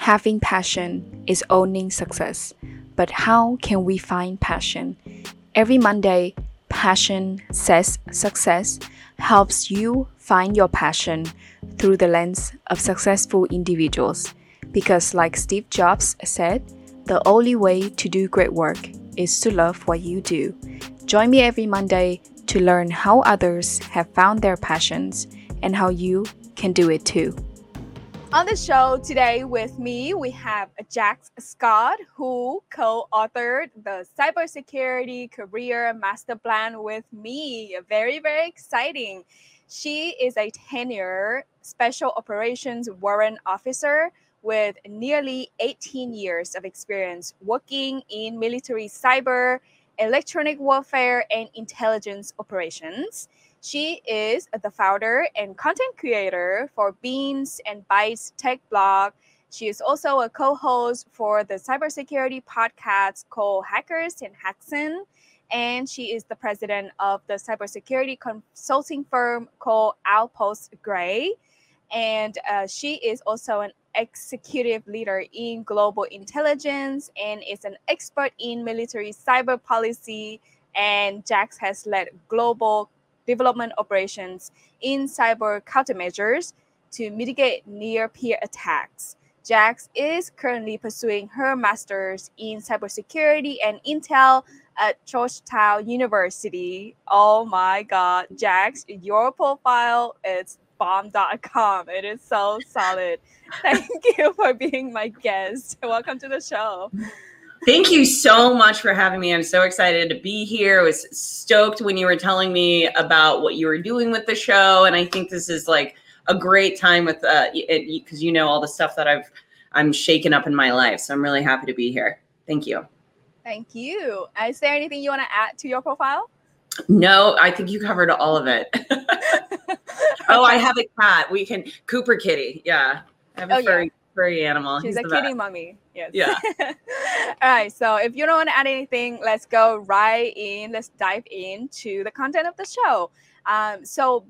Having passion is owning success. But how can we find passion? Every Monday, Passion Sets Success helps you find your passion through the lens of successful individuals. Because, like Steve Jobs said, the only way to do great work is to love what you do. Join me every Monday to learn how others have found their passions and how you can do it too. On the show today with me, we have Jax Scott, who co authored the Cybersecurity Career Master Plan with me. Very, very exciting. She is a tenure Special Operations Warrant Officer with nearly 18 years of experience working in military cyber, electronic warfare, and intelligence operations. She is the founder and content creator for Beans and Bytes Tech Blog. She is also a co host for the cybersecurity podcast called Hackerz and Haecksen. And she is the president of the cybersecurity consulting firm called Outpost Gray. And uh, she is also an executive leader in global intelligence and is an expert in military cyber policy. And Jax has led global development operations in cyber countermeasures to mitigate near peer attacks. Jax is currently pursuing her master's in cybersecurity and intel at Georgetown University. Oh my God, Jax, your profile is bomb.com. It is so solid. Thank you for being my guest. Welcome to the show. Thank you so much for having me. I'm so excited to be here. I was stoked when you were telling me about what you were doing with the show, and I think this is like a great time with uh because you know all the stuff that I've I'm shaken up in my life. So I'm really happy to be here. Thank you. Thank you. Is there anything you want to add to your profile? No, I think you covered all of it. oh, I have a cat. We can Cooper Kitty. Yeah. I have a oh, furry, yeah. Furry animal. She's He's a kitty best. mommy. Yes. Yeah. All right. So if you don't want to add anything, let's go right in. Let's dive into the content of the show. Um, so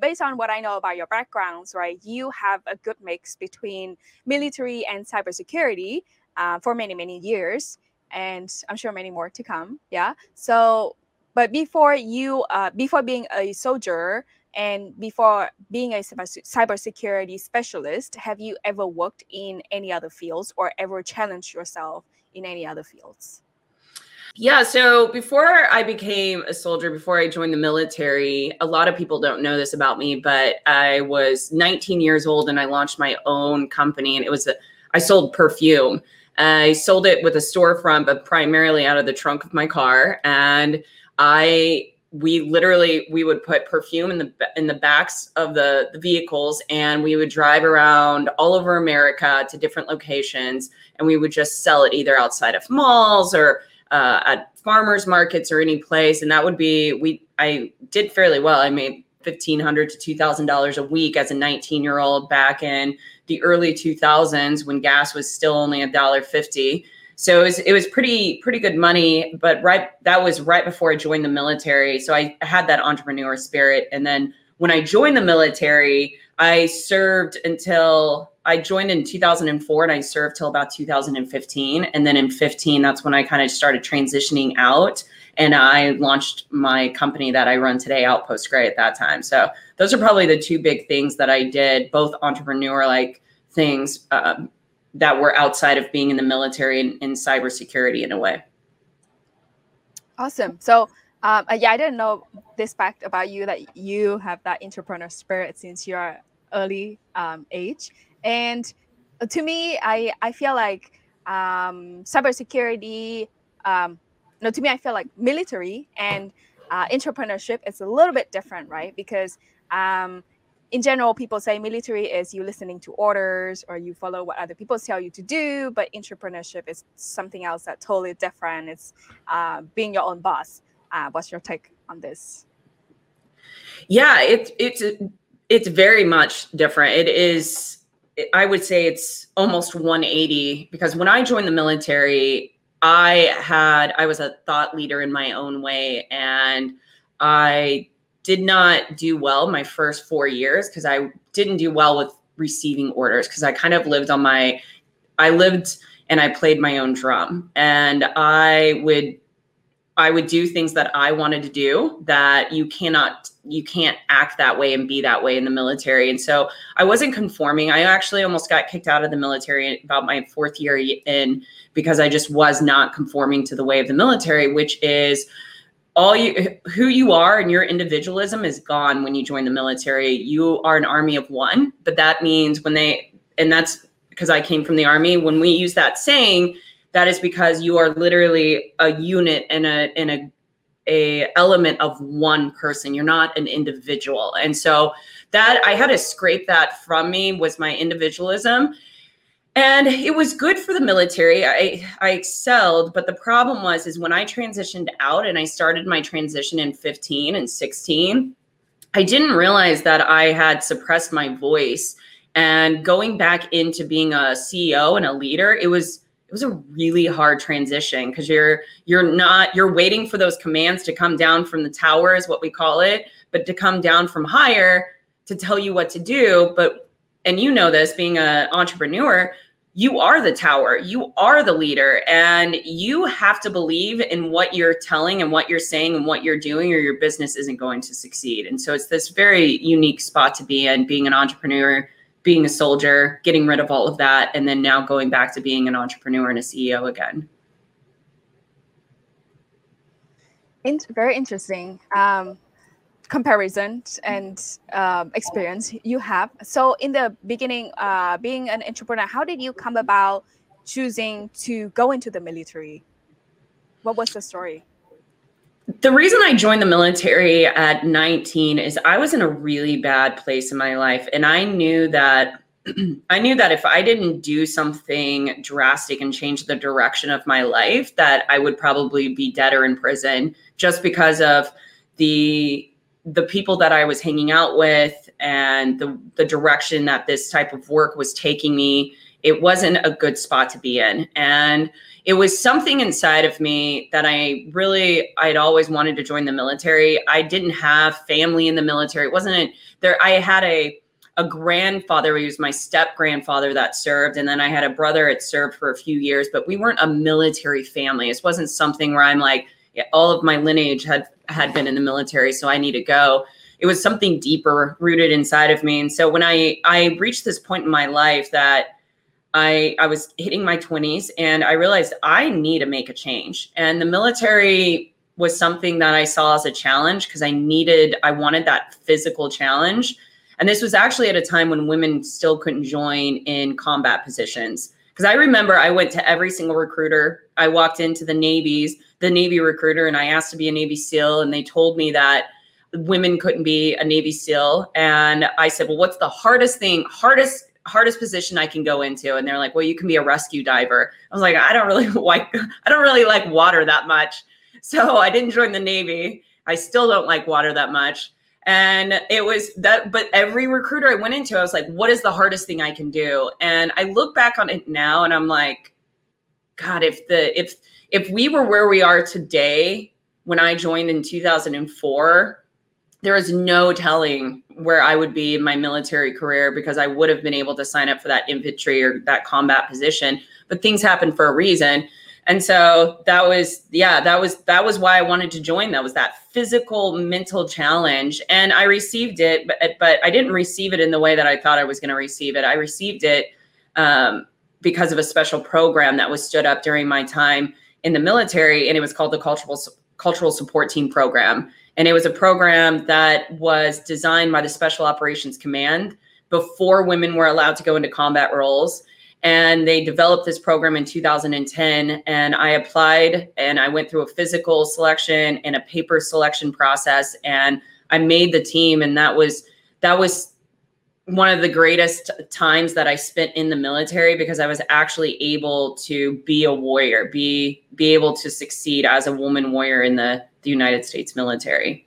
based on what I know about your backgrounds, right, you have a good mix between military and cybersecurity uh, for many, many years, and I'm sure many more to come. Yeah. So, but before you, uh, before being a soldier, and before being a cybersecurity specialist, have you ever worked in any other fields or ever challenged yourself in any other fields? Yeah, so before I became a soldier, before I joined the military, a lot of people don't know this about me, but I was 19 years old and I launched my own company and it was a, I sold perfume. I sold it with a storefront, but primarily out of the trunk of my car. And I we literally we would put perfume in the in the backs of the, the vehicles and we would drive around all over America to different locations and we would just sell it either outside of malls or uh, at farmers markets or any place and that would be we I did fairly well. I made $1500 to two thousand dollars a week as a nineteen year old back in the early two thousands when gas was still only a dollar fifty so it was it was pretty pretty good money but right that was right before i joined the military. So i had that entrepreneur spirit. And then when i joined the military i served until i joined in 2004 and i served till about 2015 and then in 15 that's when i kind of started transitioning out and i launched my company that i run today outpost gray at that time. So those are probably the two big things that i did both entrepreneur like things um, that were outside of being in the military and in cybersecurity in a way. Awesome. So, um, uh, yeah, I didn't know this fact about you that you have that entrepreneur spirit since your early um, age. And to me, I I feel like um, cybersecurity. Um, no, to me, I feel like military and uh, entrepreneurship is a little bit different, right? Because um, in general, people say military is you listening to orders or you follow what other people tell you to do, but entrepreneurship is something else that totally different. It's uh, being your own boss. Uh, what's your take on this? Yeah, it's it's it's very much different. It is. I would say it's almost 180 because when I joined the military, I had I was a thought leader in my own way, and I did not do well my first four years because I didn't do well with receiving orders because I kind of lived on my I lived and I played my own drum and I would I would do things that I wanted to do that you cannot you can't act that way and be that way in the military. And so I wasn't conforming. I actually almost got kicked out of the military about my fourth year in because I just was not conforming to the way of the military, which is all you who you are and your individualism is gone when you join the military. You are an army of one, but that means when they and that's because I came from the army, when we use that saying, that is because you are literally a unit and a in a a element of one person. You're not an individual. And so that i had to scrape that from me was my individualism and it was good for the military. I i excelled but the problem was is when i transitioned out and i started my transition in 15 and 16 i didn't realize that i had suppressed my voice. And going back into being a ceo and a leader it was it was a really hard transition because you're you're not you're waiting for those commands to come down from the tower is what we call it but to come down from higher to tell you what to do. But and you know this being an entrepreneur you are the tower you are the leader and you have to believe in what you're telling and what you're saying and what you're doing or your business isn't going to succeed and so it's this very unique spot to be in being an entrepreneur being a soldier, getting rid of all of that, and then now going back to being an entrepreneur and a CEO again. It's very interesting um, comparison and um, experience you have. So, in the beginning, uh, being an entrepreneur, how did you come about choosing to go into the military? What was the story? the reason I joined the military at 19 is I was in a really bad place in my life. And I knew that I knew that if I didn't do something drastic and change the direction of my life, that I would probably be dead or in prison just because of the the people that I was hanging out with and the the direction that this type of work was taking me. It wasn't a good spot to be in. And it was something inside of me that I really I'd always wanted to join the military. I didn't have family in the military. It wasn't there I had a a grandfather who was my step grandfather that served and then I had a brother that served for a few years, but we weren't a military family. It wasn't something where I'm like all of my lineage had had been in the military, so I need to go. It was something deeper rooted inside of me. And so when I I reached this point in my life that I I was hitting my 20s and I realized I need to make a change. And the military was something that I saw as a challenge because I needed I wanted that physical challenge. And this was actually at a time when women still couldn't join in combat positions. Because I remember I went to every single recruiter. I walked into the Navy's, the Navy recruiter, and I asked to be a Navy SEAL, and they told me that women couldn't be a Navy SEAL. And I said, Well, what's the hardest thing, hardest hardest position I can go into. And they're like, well, you can be a rescue diver. I was like, I don't really like, I don't really like water that much. So I didn't join the Navy. I still don't like water that much. And it was that, but every recruiter I went into, I was like, what is the hardest thing I can do? And I look back on it now and I'm like, God, if the, if, if we were where we are today when I joined in 2004, there is no telling where I would be in my military career because I would have been able to sign up for that infantry or that combat position. But things happen for a reason. And so that was yeah, that was that was why I wanted to join. That was that physical mental challenge. And I received it, but but I didn't receive it in the way that I thought I was going to receive it. I received it um, because of a special program that was stood up during my time in the military, and it was called the cultural cultural support team program and it was a program that was designed by the Special Operations Command before women were allowed to go into combat roles. And they developed this program in 2010. And I applied and I went through a physical selection and a paper selection process. And I made the team. And that was, that was one of the greatest times that I spent in the military because I was actually able to be a warrior, be be able to succeed as a woman warrior in the the United States military.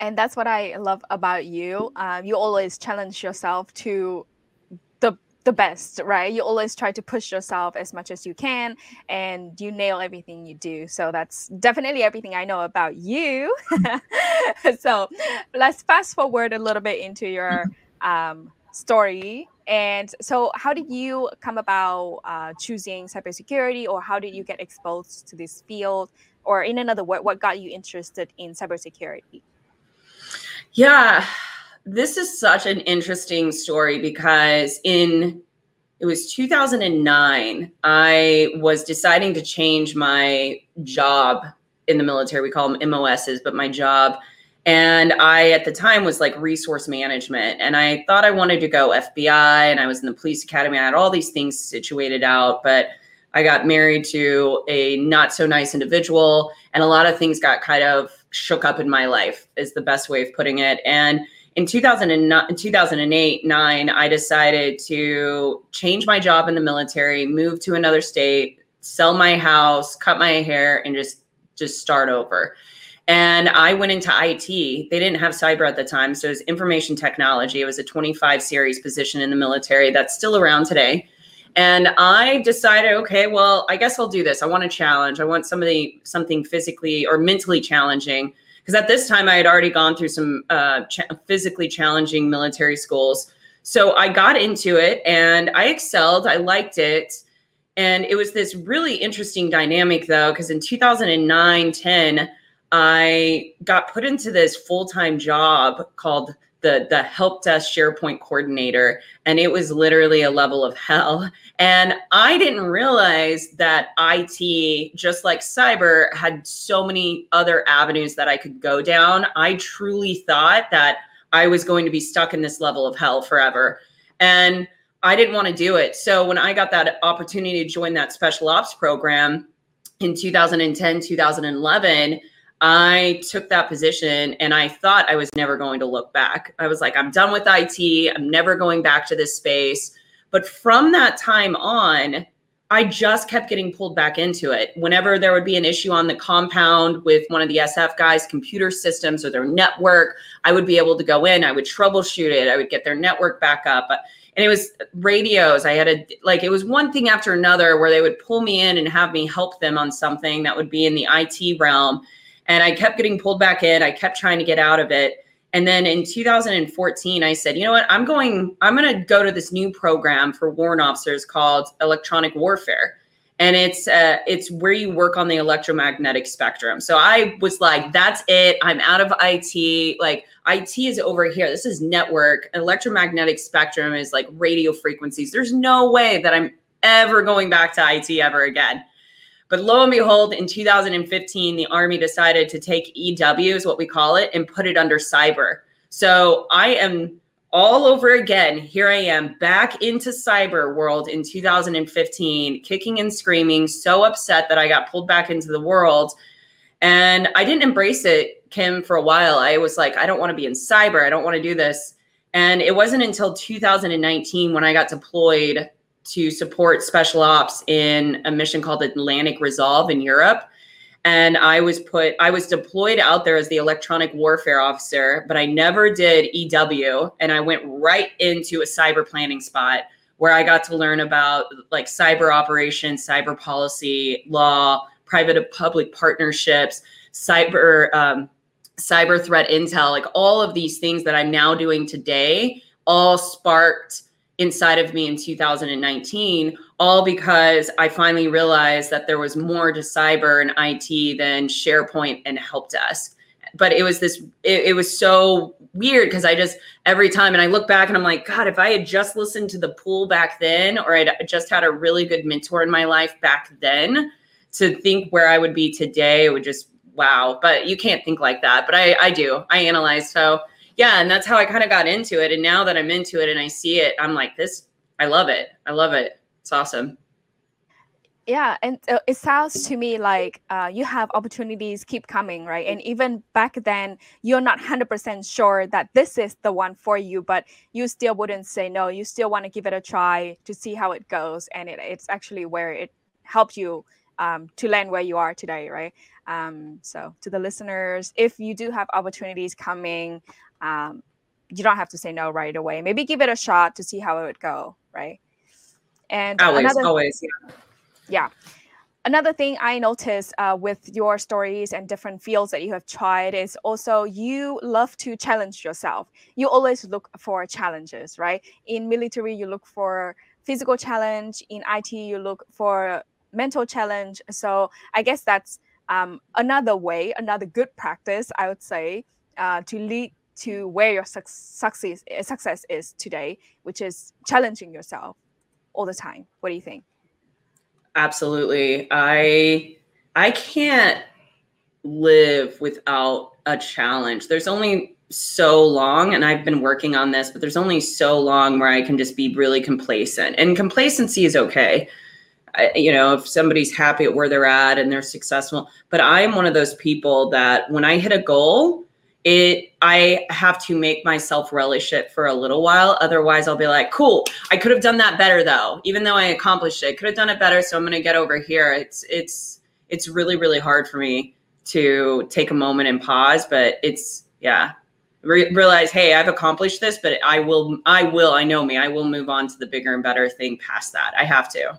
And that's what I love about you. Um, you always challenge yourself to the best, right? You always try to push yourself as much as you can, and you nail everything you do. So that's definitely everything I know about you. so let's fast forward a little bit into your um, story And so, how did you come about uh, choosing cybersecurity, or how did you get exposed to this field? Or, in another word, what got you interested in cybersecurity? Yeah, this is such an interesting story because in it was 2009 i was deciding to change my job in the military we call them mos's but my job and I, at the time, was like resource management. And I thought I wanted to go FBI and I was in the police academy. I had all these things situated out, but I got married to a not so nice individual. And a lot of things got kind of shook up in my life, is the best way of putting it. And in 2009, 2008, nine, I decided to change my job in the military, move to another state, sell my house, cut my hair, and just just start over. And I went into IT. They didn't have cyber at the time. So it was information technology. It was a 25 series position in the military that's still around today. And I decided, okay, well, I guess I'll do this. I want a challenge. I want somebody something physically or mentally challenging. Because at this time, I had already gone through some uh, ch- physically challenging military schools. So I got into it and I excelled. I liked it. And it was this really interesting dynamic, though, because in 2009 10, I got put into this full time job called the the help desk SharePoint coordinator, and it was literally a level of hell. And I didn't realize that IT, just like cyber, had so many other avenues that I could go down. I truly thought that I was going to be stuck in this level of hell forever, and I didn't want to do it. So when I got that opportunity to join that special ops program in 2010, 2011 I took that position and I thought I was never going to look back. I was like, I'm done with IT. I'm never going back to this space. But from that time on, I just kept getting pulled back into it. Whenever there would be an issue on the compound with one of the SF guys' computer systems or their network, I would be able to go in, I would troubleshoot it, I would get their network back up. And it was radios. I had a, like, it was one thing after another where they would pull me in and have me help them on something that would be in the IT realm. And I kept getting pulled back in. I kept trying to get out of it. And then in 2014, I said, you know what? I'm going, I'm going to go to this new program for warrant officers called electronic warfare. And it's uh, it's where you work on the electromagnetic spectrum. So I was like, that's it. I'm out of IT. Like IT is over here. This is network. Electromagnetic spectrum is like radio frequencies. There's no way that I'm ever going back to IT ever again. But lo and behold, in 2015, the Army decided to take EW, is what we call it, and put it under cyber. So I am all over again. Here I am back into cyber world in 2015, kicking and screaming, so upset that I got pulled back into the world. And I didn't embrace it, Kim, for a while. I was like, I don't want to be in cyber. I don't want to do this. And it wasn't until 2019 when I got deployed to support special ops in a mission called Atlantic Resolve in Europe. And I was put, I was deployed out there as the electronic warfare officer, but I never did EW. And I went right into a cyber planning spot where I got to learn about like cyber operations, cyber policy, law, private public partnerships, cyber, um, cyber threat intel, like all of these things that I'm now doing today all sparked inside of me in 2019, all because I finally realized that there was more to cyber and IT than SharePoint and help desk. But it was this, it, it was so weird because I just, every time, and I look back and I'm like, God, if I had just listened to the pool back then, or I'd just had a really good mentor in my life back then to think where I would be today, it would just, wow. But you can't think like that. But I, I do, I analyze. So, yeah, and that's how I kind of got into it. And now that I'm into it and I see it, I'm like, this, I love it. I love it. It's awesome. Yeah, and uh, it sounds to me like uh, you have opportunities keep coming, right? And even back then, you're not 100% sure that this is the one for you, but you still wouldn't say no. You still want to give it a try to see how it goes. And it, it's actually where it helped you um, to land where you are today, right? Um, so, to the listeners, if you do have opportunities coming, um, you don't have to say no right away. Maybe give it a shot to see how it would go, right? And always, another, always, yeah. yeah. another thing I noticed uh, with your stories and different fields that you have tried is also you love to challenge yourself. You always look for challenges, right? In military, you look for physical challenge. In IT, you look for mental challenge. So I guess that's um, another way, another good practice, I would say, uh, to lead to where your su- success eh, success is today, which is challenging yourself all the time. What do you think? Absolutely. I I can't live without a challenge. There's only so long and I've been working on this, but there's only so long where I can just be really complacent. And complacency is okay. I, you know, if somebody's happy at where they're at and they're successful, but I'm one of those people that when I hit a goal, it i have to make myself relish it for a little while. Otherwise i'll be like cool i could have done that better though. Even though i accomplished it could have done it better so i'm going to get over here. It's it's it's really really hard for me to take a moment and pause but it's yeah. Re- realize hey i've accomplished this but i will i will i know me i will move on to the bigger and better thing past that. I have to.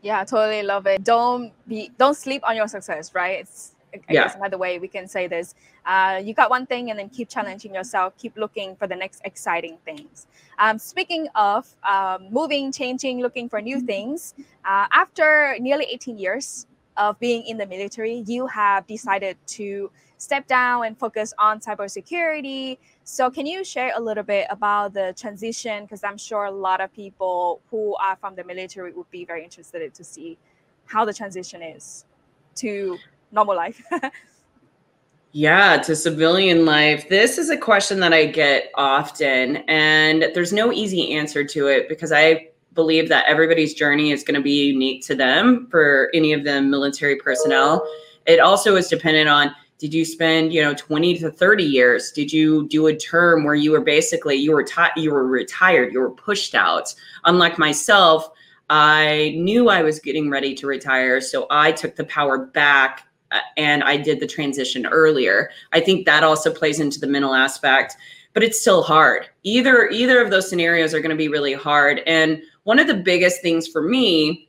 Yeah totally love it. Don't be don't sleep on your success right? It's I yeah. guess another way we can say this. Uh, you got one thing and then keep challenging yourself, keep looking for the next exciting things. Um, speaking of um, moving, changing, looking for new things, uh, after nearly 18 years of being in the military, you have decided to step down and focus on cybersecurity. So, can you share a little bit about the transition? Because I'm sure a lot of people who are from the military would be very interested to see how the transition is to normal life? yeah, to civilian life. This is a question that I get often, and there's no easy answer to it because I believe that everybody's journey is going to be unique to them for any of the military personnel. It also is dependent on did you spend you know 20 to 30 years did you do a term where you were basically you were ti- you were retired you were pushed out unlike myself i knew i was getting ready to retire so i took the power back Uh, and I did the transition earlier. I think that also plays into the mental aspect, but it's still hard. Either either of those scenarios are going to be really hard. And one of the biggest things for me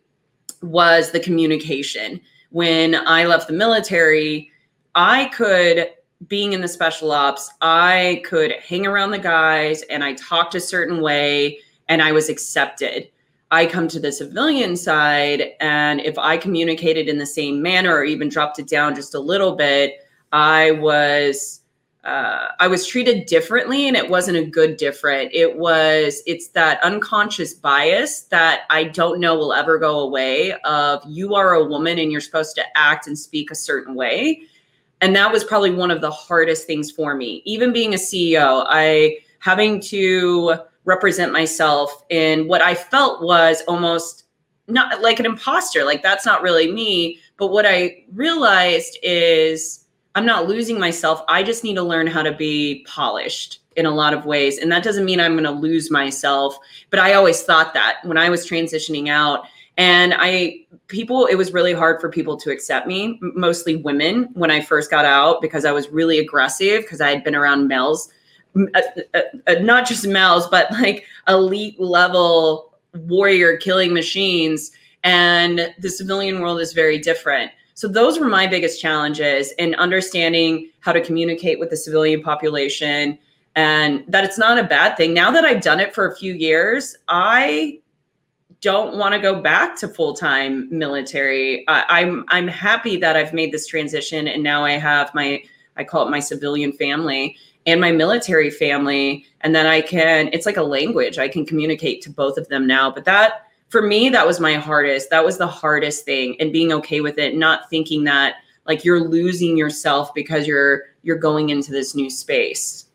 was the communication. When I left the military, I could being in the special ops, I could hang around the guys and I talked a certain way and I was accepted. I come to the civilian side, and if I communicated in the same manner or even dropped it down just a little bit, I was uh, I was treated differently, and it wasn't a good different. It was it's that unconscious bias that I don't know will ever go away. Of you are a woman and you're supposed to act and speak a certain way, and that was probably one of the hardest things for me. Even being a CEO, I having to represent myself in what I felt was almost not like an imposter. Like that's not really me. But what I realized is I'm not losing myself. I just need to learn how to be polished in a lot of ways. And that doesn't mean I'm going to lose myself. But I always thought that when I was transitioning out. And I, people, it was really hard for people to accept me, mostly women, when I first got out because I was really aggressive because I had been around males uh, uh, uh, not just males, but like elite level warrior killing machines. And the civilian world is very different. So those were my biggest challenges in understanding how to communicate with the civilian population and that it's not a bad thing. Now that I've done it for a few years, I don't want to go back to full-time military. I, I'm I'm happy that I've made this transition and now I have my I call it my civilian family and my military family and then i can it's like a language. I can communicate to both of them now but that for me that was my hardest. That was the hardest thing and being okay with it not thinking that like you're losing yourself because you're you're going into this new space.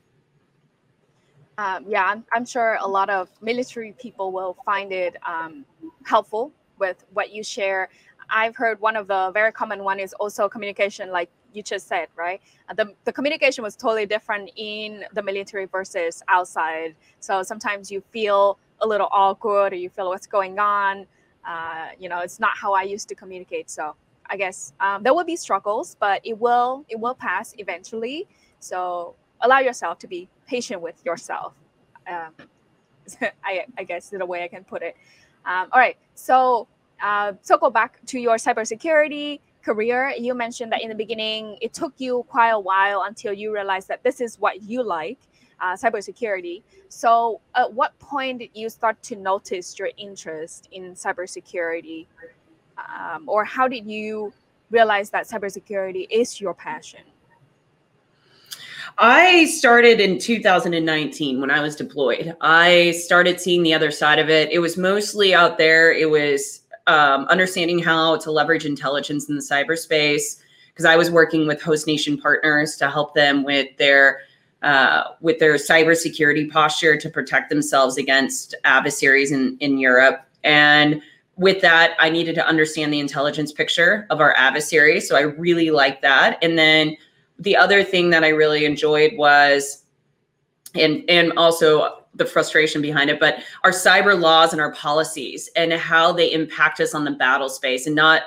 Um, yeah I'm, I'm, sure a lot of military people will find it um, helpful with what you share. I've heard one of the very common one is also communication like you just said, right? Uh, the, the communication was totally different in the military versus outside. So sometimes you feel a little awkward or you feel what's going on. Uh, you know, it's not how I used to communicate. So I guess um, there will be struggles, but it will it will pass eventually. So allow yourself to be patient with yourself. Um, I, I guess is the way I can put it. Um, all right. So uh, circle back to your cybersecurity career. You mentioned that in the beginning, it took you quite a while until you realized that this is what you like, uh, cybersecurity. So, at what point did you start to notice your interest in cybersecurity, um, or how did you realize that cybersecurity is your passion? I started in 2019 when I was deployed. I started seeing the other side of it. It was mostly out there. It was um, understanding how to leverage intelligence in the cyberspace because I was working with host nation partners to help them with their uh, with their cybersecurity posture to protect themselves against adversaries in, in Europe. And with that, I needed to understand the intelligence picture of our adversaries. So I really liked that. And then the other thing that I really enjoyed was, and and also the frustration behind it, but our cyber laws and our policies and how they impact us on the battle space, and not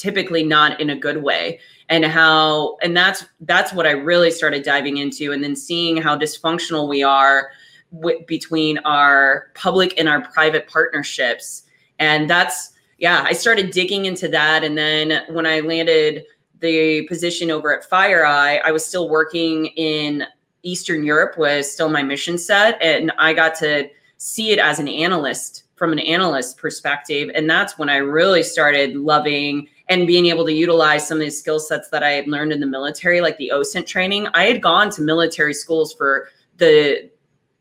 typically not in a good way. And how and that's that's what i really started diving into and then seeing how dysfunctional we are w- between our public and our private partnerships. And that's yeah i started digging into that. And then when i landed the position over at FireEye, I was still working in Eastern Europe was still my mission set. And I got to see it as an analyst from an analyst perspective. And that's when I really started loving and being able to utilize some of these skill sets that I had learned in the military, like the OSINT training. I had gone to military schools for the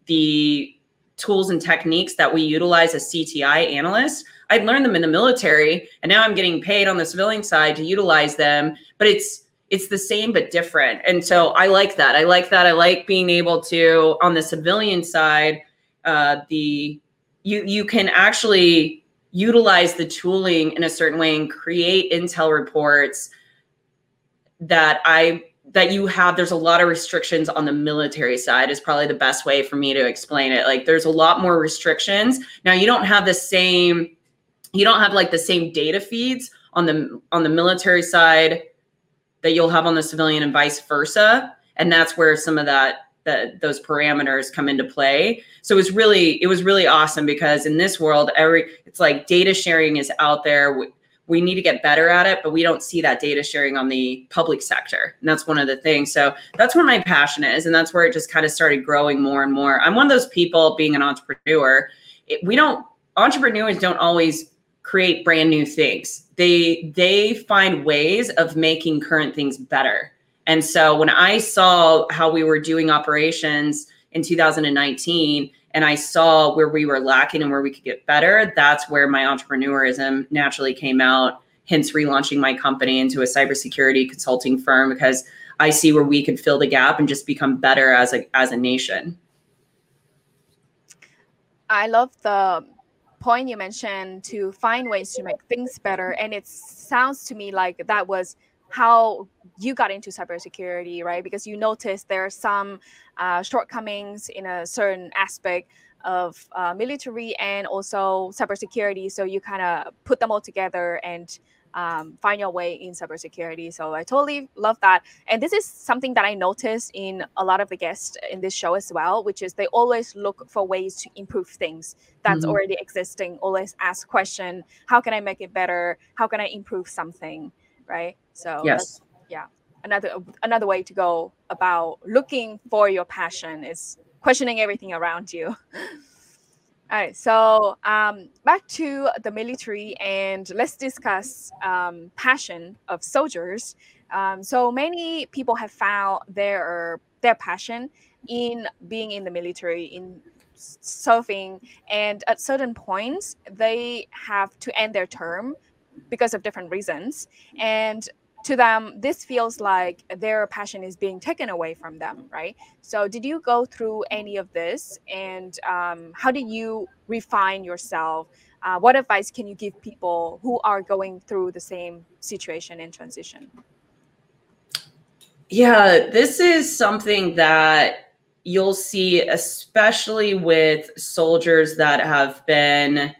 the tools and techniques that we utilize as CTI analysts. I'd learned them in the military and now I'm getting paid on the civilian side to utilize them, but it's it's the same but different. And so I like that. I like that. I like being able to on the civilian side uh the you you can actually utilize the tooling in a certain way and create intel reports that I that you have there's a lot of restrictions on the military side is probably the best way for me to explain it like there's a lot more restrictions now you don't have the same you don't have like the same data feeds on the on the military side that you'll have on the civilian and vice versa. And that's where some of that that those parameters come into play. So it was really it was really awesome because in this world every it's like data sharing is out there. We, we need to get better at it but we don't see that data sharing on the public sector. And that's one of the things. So that's where my passion is and that's where it just kind of started growing more and more. I'm one of those people being an entrepreneur it, we don't entrepreneurs don't always create brand new things. They they find ways of making current things better. And so when I saw how we were doing operations in 2019 and I saw where we were lacking and where we could get better, that's where my entrepreneurism naturally came out, hence relaunching my company into a cybersecurity consulting firm because I see where we could fill the gap and just become better as a as a nation. I love the point you mentioned to find ways to make things better and it sounds to me like that was how you got into cybersecurity right? Because you noticed there are some uh, shortcomings in a certain aspect of uh, military and also cybersecurity so you kind of put them all together and um, find your way in cybersecurity. So I totally love that. And this is something that I noticed in a lot of the guests in this show as well, which is they always look for ways to improve things that's mm-hmm. already existing. Always ask question, how can I make it better? How can I improve something? Right. So yes, yeah. Another another way to go about looking for your passion is questioning everything around you. All right, so um, back to the military, and let's discuss um, passion of soldiers. Um, so many people have found their their passion in being in the military, in serving, and at certain points they have to end their term because of different reasons. And to them this feels like their passion is being taken away from them right? So did you go through any of this? And um, how did you refine yourself? Uh, what advice can you give people who are going through the same situation in transition? Yeah this is something that you'll see especially with soldiers that have been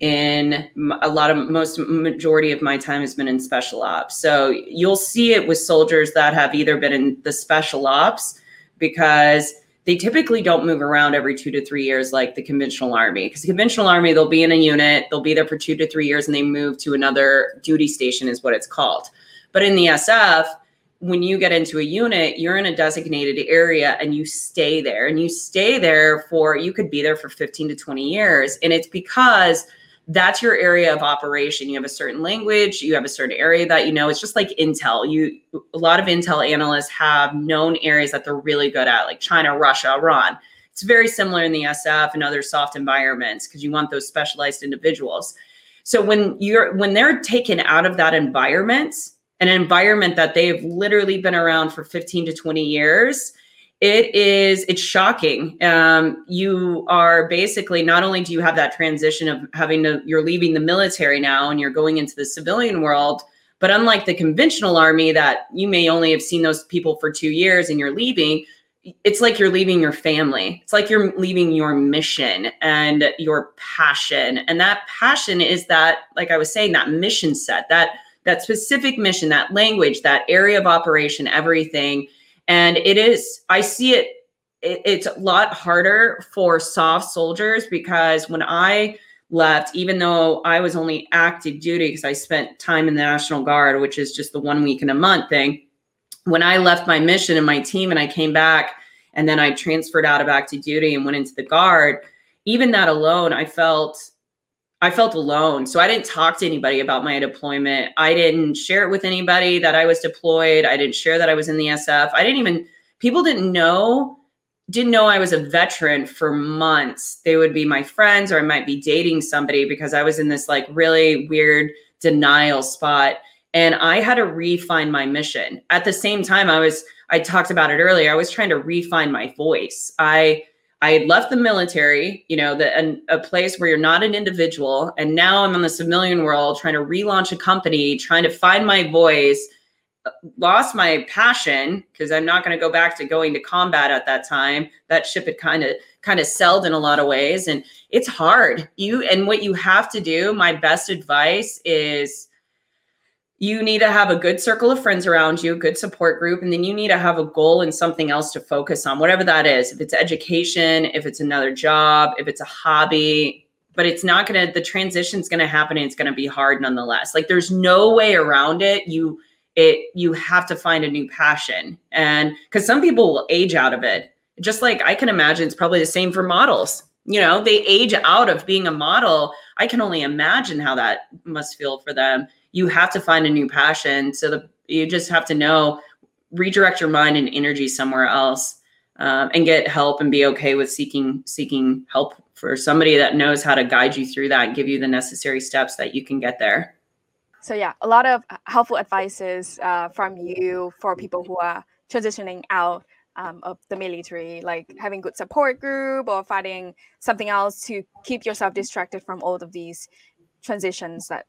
in a lot of most majority of my time has been in special ops. So you'll see it with soldiers that have either been in the special ops because they typically don't move around every two to three years like the conventional army. Because the conventional army, they'll be in a unit, they'll be there for two to three years, and they move to another duty station, is what it's called. But in the SF, when you get into a unit, you're in a designated area and you stay there. And you stay there for, you could be there for 15 to 20 years. And it's because that's your area of operation. You have a certain language, you have a certain area that you know. It's just like Intel. You a lot of Intel analysts have known areas that they're really good at, like China, Russia, Iran. It's very similar in the SF and other soft environments because you want those specialized individuals. So when you're when they're taken out of that environment, an environment that they've literally been around for 15 to 20 years, it is it's shocking. Um, you are basically not only do you have that transition of having to you're leaving the military now and you're going into the civilian world but unlike the conventional army that you may only have seen those people for two years and you're leaving it's like you're leaving your family. It's like you're leaving your mission and your passion. And that passion is that like i was saying that mission set that that specific mission that language that area of operation everything and it is i see it, it it's a lot harder for soft soldiers because when i left even though i was only active duty because i spent time in the national guard which is just the one week in a month thing when i left my mission and my team and i came back and then i transferred out of active duty and went into the guard even that alone i felt I felt alone. So I didn't talk to anybody about my deployment. I didn't share it with anybody that I was deployed. I didn't share that I was in the SF. I didn't even, people didn't know, didn't know I was a veteran for months. They would be my friends or I might be dating somebody because I was in this like really weird denial spot. And I had to refine my mission. At the same time, I was, I talked about it earlier, I was trying to refine my voice. I, I had left the military, you know, the, an, a place where you're not an individual. And now I'm in the civilian world trying to relaunch a company, trying to find my voice, uh, lost my passion because I'm not going to go back to going to combat at that time. That ship had kind of kind of sailed in a lot of ways and it's hard. You and what you have to do, my best advice is you need to have a good circle of friends around you, a good support group, and then you need to have a goal and something else to focus on, whatever that is. If it's education, if it's another job, if it's a hobby, but it's not going to, the transition's going to happen and it's going to be hard nonetheless. Like there's no way around it. You, it, you have to find a new passion. And because some people will age out of it, just like I can imagine it's probably the same for models. You know, they age out of being a model. I can only imagine how that must feel for them you have to find a new passion. So the, you just have to know, redirect your mind and energy somewhere else, um, and get help and be okay with seeking seeking help for somebody that knows how to guide you through that and give you the necessary steps that you can get there. So yeah, a lot of helpful advices uh, from you for people who are transitioning out um, of the military, like having good support group or finding something else to keep yourself distracted from all of these transitions that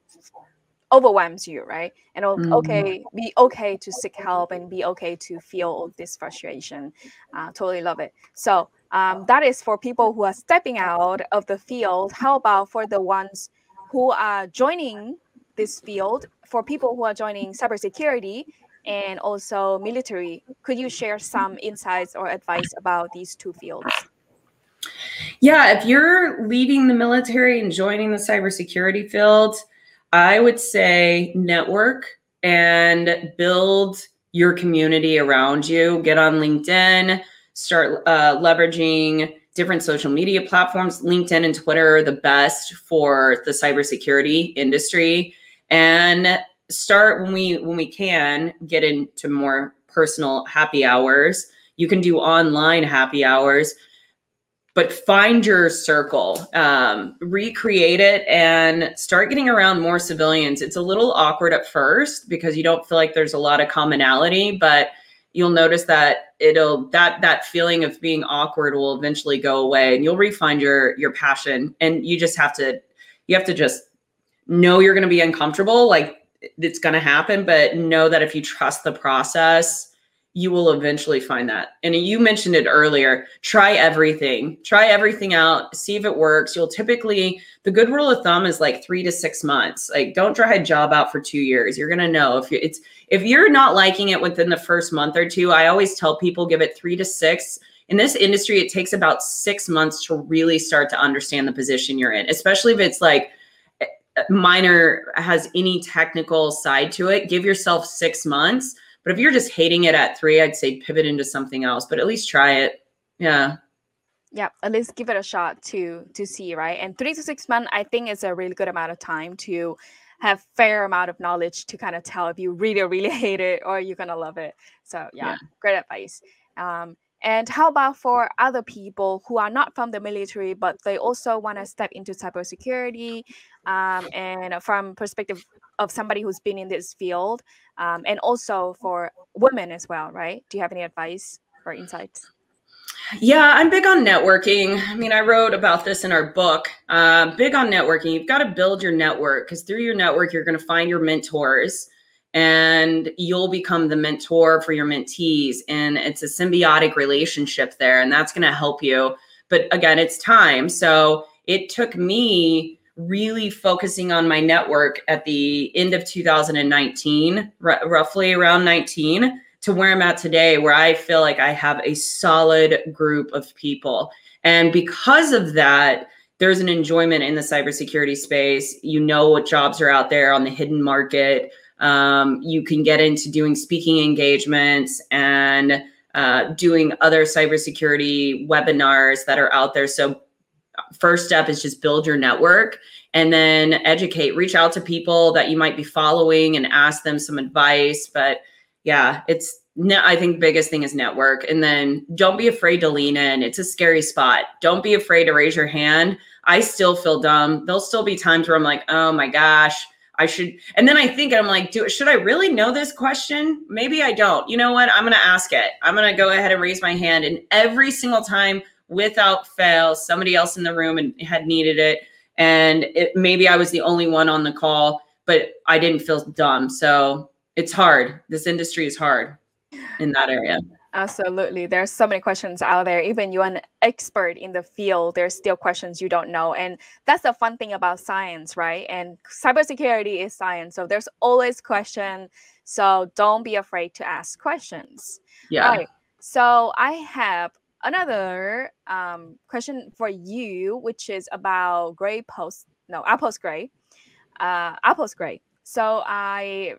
overwhelms you, right? And mm-hmm. okay, be okay to seek help and be okay to feel this frustration. Uh, totally love it. So um, that is for people who are stepping out of the field. How about for the ones who are joining this field? For people who are joining cybersecurity and also military, could you share some insights or advice about these two fields? Yeah, if you're leaving the military and joining the cybersecurity field, I would say network and build your community around you. Get on LinkedIn, start uh, leveraging different social media platforms. LinkedIn and Twitter are the best for the cybersecurity industry. And start when we when we can get into more personal happy hours. You can do online happy hours but find your circle, um, recreate it, and start getting around more civilians. It's a little awkward at first because you don't feel like there's a lot of commonality, but you'll notice that it'll that that feeling of being awkward will eventually go away, and you'll refine your your passion. And you just have to you have to just know you're going to be uncomfortable, like it's going to happen, but know that if you trust the process you will eventually find that. And you mentioned it earlier. Try everything. Try everything out. See if it works. You'll typically the good rule of thumb is like 3 to 6 months. Like don't try a job out for 2 years. You're going to know if you, it's if you're not liking it within the first month or two, I always tell people give it 3 to 6. in this industry, it takes about six months to really start to understand the position you're in, especially if it's like eh, eh, minor has any technical side to it. Give yourself six months. But if you're just hating it at three, I'd say pivot into something else, but at least try it. Yeah. Yeah, at least give it a shot to to see, right? And three to six months, I think is a really good amount of time to have fair amount of knowledge to kind of tell if you really really hate it or you're gonna love it. So yeah, yeah. great advice. Um, and how about for other people who are not from the military, but they also want to step into cybersecurity, um, and from perspective of somebody who's been in this field, um, and also for women as well, right? Do you have any advice or insights? Yeah, I'm big on networking. I mean, I wrote about this in our book. Uh, big on networking. You've got to build your network because through your network, you're going to find your mentors and you'll become the mentor for your mentees. And it's a symbiotic relationship there, and that's going to help you. But again, it's time. So it took me really focusing on my network at the end of 2019, r- roughly around 19, to where I'm at today, where I feel like I have a solid group of people. And because of that, there's an enjoyment in the cybersecurity space. You know what jobs are out there on the hidden market. Um, you can get into doing speaking engagements and uh, doing other cybersecurity webinars that are out there. So, first step is just build your network and then educate, reach out to people that you might be following and ask them some advice. But yeah, it's I think biggest thing is network. And then don't be afraid to lean in. It's a scary spot. Don't be afraid to raise your hand. I still feel dumb. There'll still be times where I'm like, oh my gosh, I should. And then I think I'm like, do should I really know this question? Maybe I don't. You know what? I'm to ask it. I'm to go ahead and raise my hand. And every single time, without fail, somebody else in the room and had needed it. And it, maybe I was the only one on the call, but I didn't feel dumb. So it's hard. This industry is hard in that area. Absolutely. There's so many questions out there. Even you're an expert in the field, there's still questions you don't know. And that's the fun thing about science, right? And cybersecurity is science. So there's always questions. So don't be afraid to ask questions. Yeah. Right. So I have another um, question for you, which is about gray post. No, Outpost Gray. Uh, Outpost Gray. So I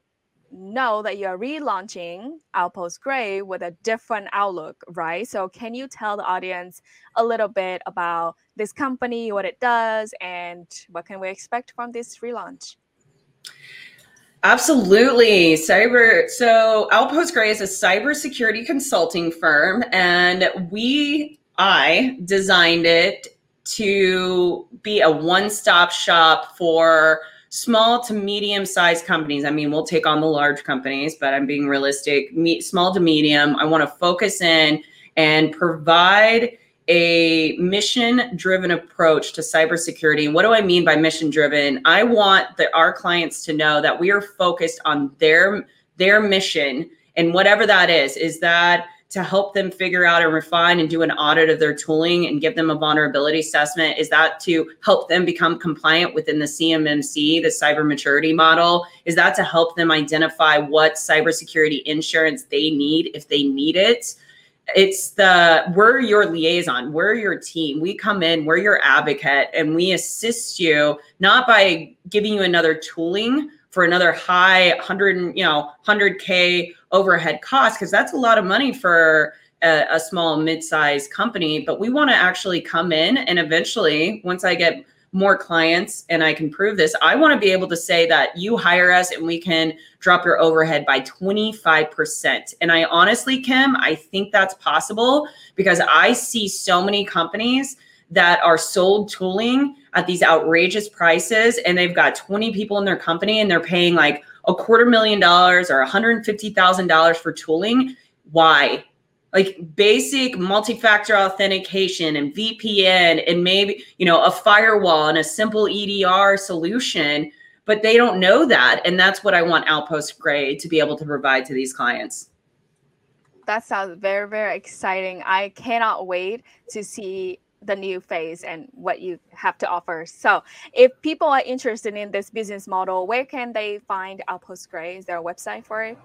know that you're relaunching Outpost Gray with a different outlook, right? So, can you tell the audience a little bit about this company, what it does, and what can we expect from this relaunch? Absolutely. Cyber. So, Outpost Gray is a cybersecurity consulting firm, and we, I designed it to be a one stop shop for small to medium sized companies. I mean, we'll take on the large companies, but I'm being realistic. Me, small to medium. I want to focus in and provide a mission driven approach to cybersecurity. And what do I mean by mission driven? I want the, our clients to know that we are focused on their their mission and whatever that is. Is that to help them figure out and refine and do an audit of their tooling and give them a vulnerability assessment? Is that to help them become compliant within the CMMC, the cyber maturity model? Is that to help them identify what cybersecurity insurance they need if they need it? It's the we're your liaison, we're your team. We come in, we're your advocate, and we assist you not by giving you another tooling for another high 100 you know 100k overhead cost because that's a lot of money for a, a small mid-sized company but we want to actually come in and eventually once i get more clients and I can prove this, I want to be able to say that you hire us and we can drop your overhead by 25%. And I honestly, Kim, I think that's possible because I see so many companies that are sold tooling at these outrageous prices and they've got 20 people in their company and they're paying like a quarter million dollars or $150,000 for tooling. Why? Like basic multi-factor authentication and VPN and maybe, you know, a firewall and a simple EDR solution, but they don't know that and that's what I want Outpost Gray to be able to provide to these clients. That sounds very very exciting. I cannot wait to see the new phase and what you have to offer. So, if people are interested in this business model, where can they find Outpost Gray? Is there a website for it?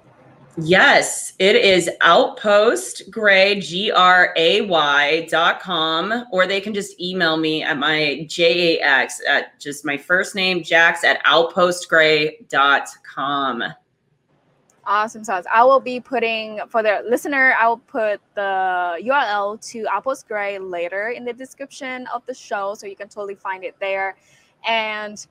Yes, it is Outpost Gray, G R A Y dot com, or they can just email me at my J A X at just my first name, Jax at outpostgray dot com. Awesome sauce. I will be putting for the listener, I will put the URL to Outpost Gray later in the description of the show. So you can totally find it there. And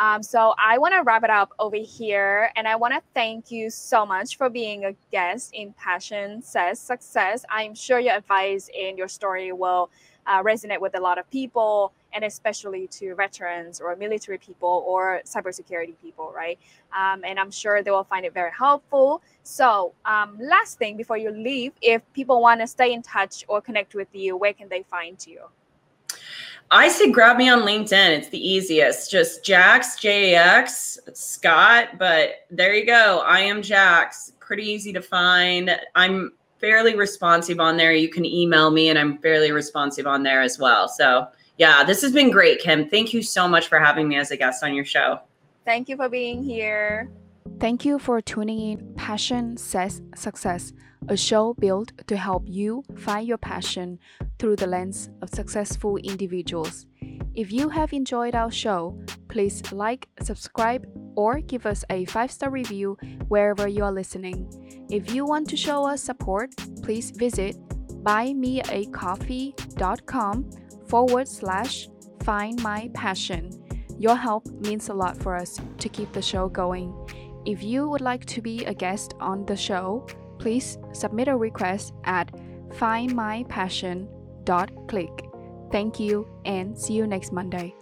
um, so I want to wrap it up over here. And I want to thank you so much for being a guest in Passion Sets Success. I'm sure your advice and your story will uh, resonate with a lot of people and especially to veterans or military people or cybersecurity people, right? Um, and I'm sure they will find it very helpful. So, um, last thing before you leave, if people want to stay in touch or connect with you, where can they find you? I say grab me on LinkedIn. It's the easiest. Just Jax, J A X, Scott. But there you go. I am Jax. Pretty easy to find. I'm fairly responsive on there. You can email me, and I'm fairly responsive on there as well. So, yeah, this has been great, Kim. Thank you so much for having me as a guest on your show. Thank you for being here. Thank you for tuning in Passion Sets Success, a show built to help you find your passion through the lens of successful individuals. If you have enjoyed our show, please like, subscribe, or give us a five star review wherever you are listening. If you want to show us support, please visit buymeacoffee.com forward slash find my passion. Your help means a lot for us to keep the show going. If you would like to be a guest on the show, please submit a request at findmypassion.click. Thank you and see you next Monday.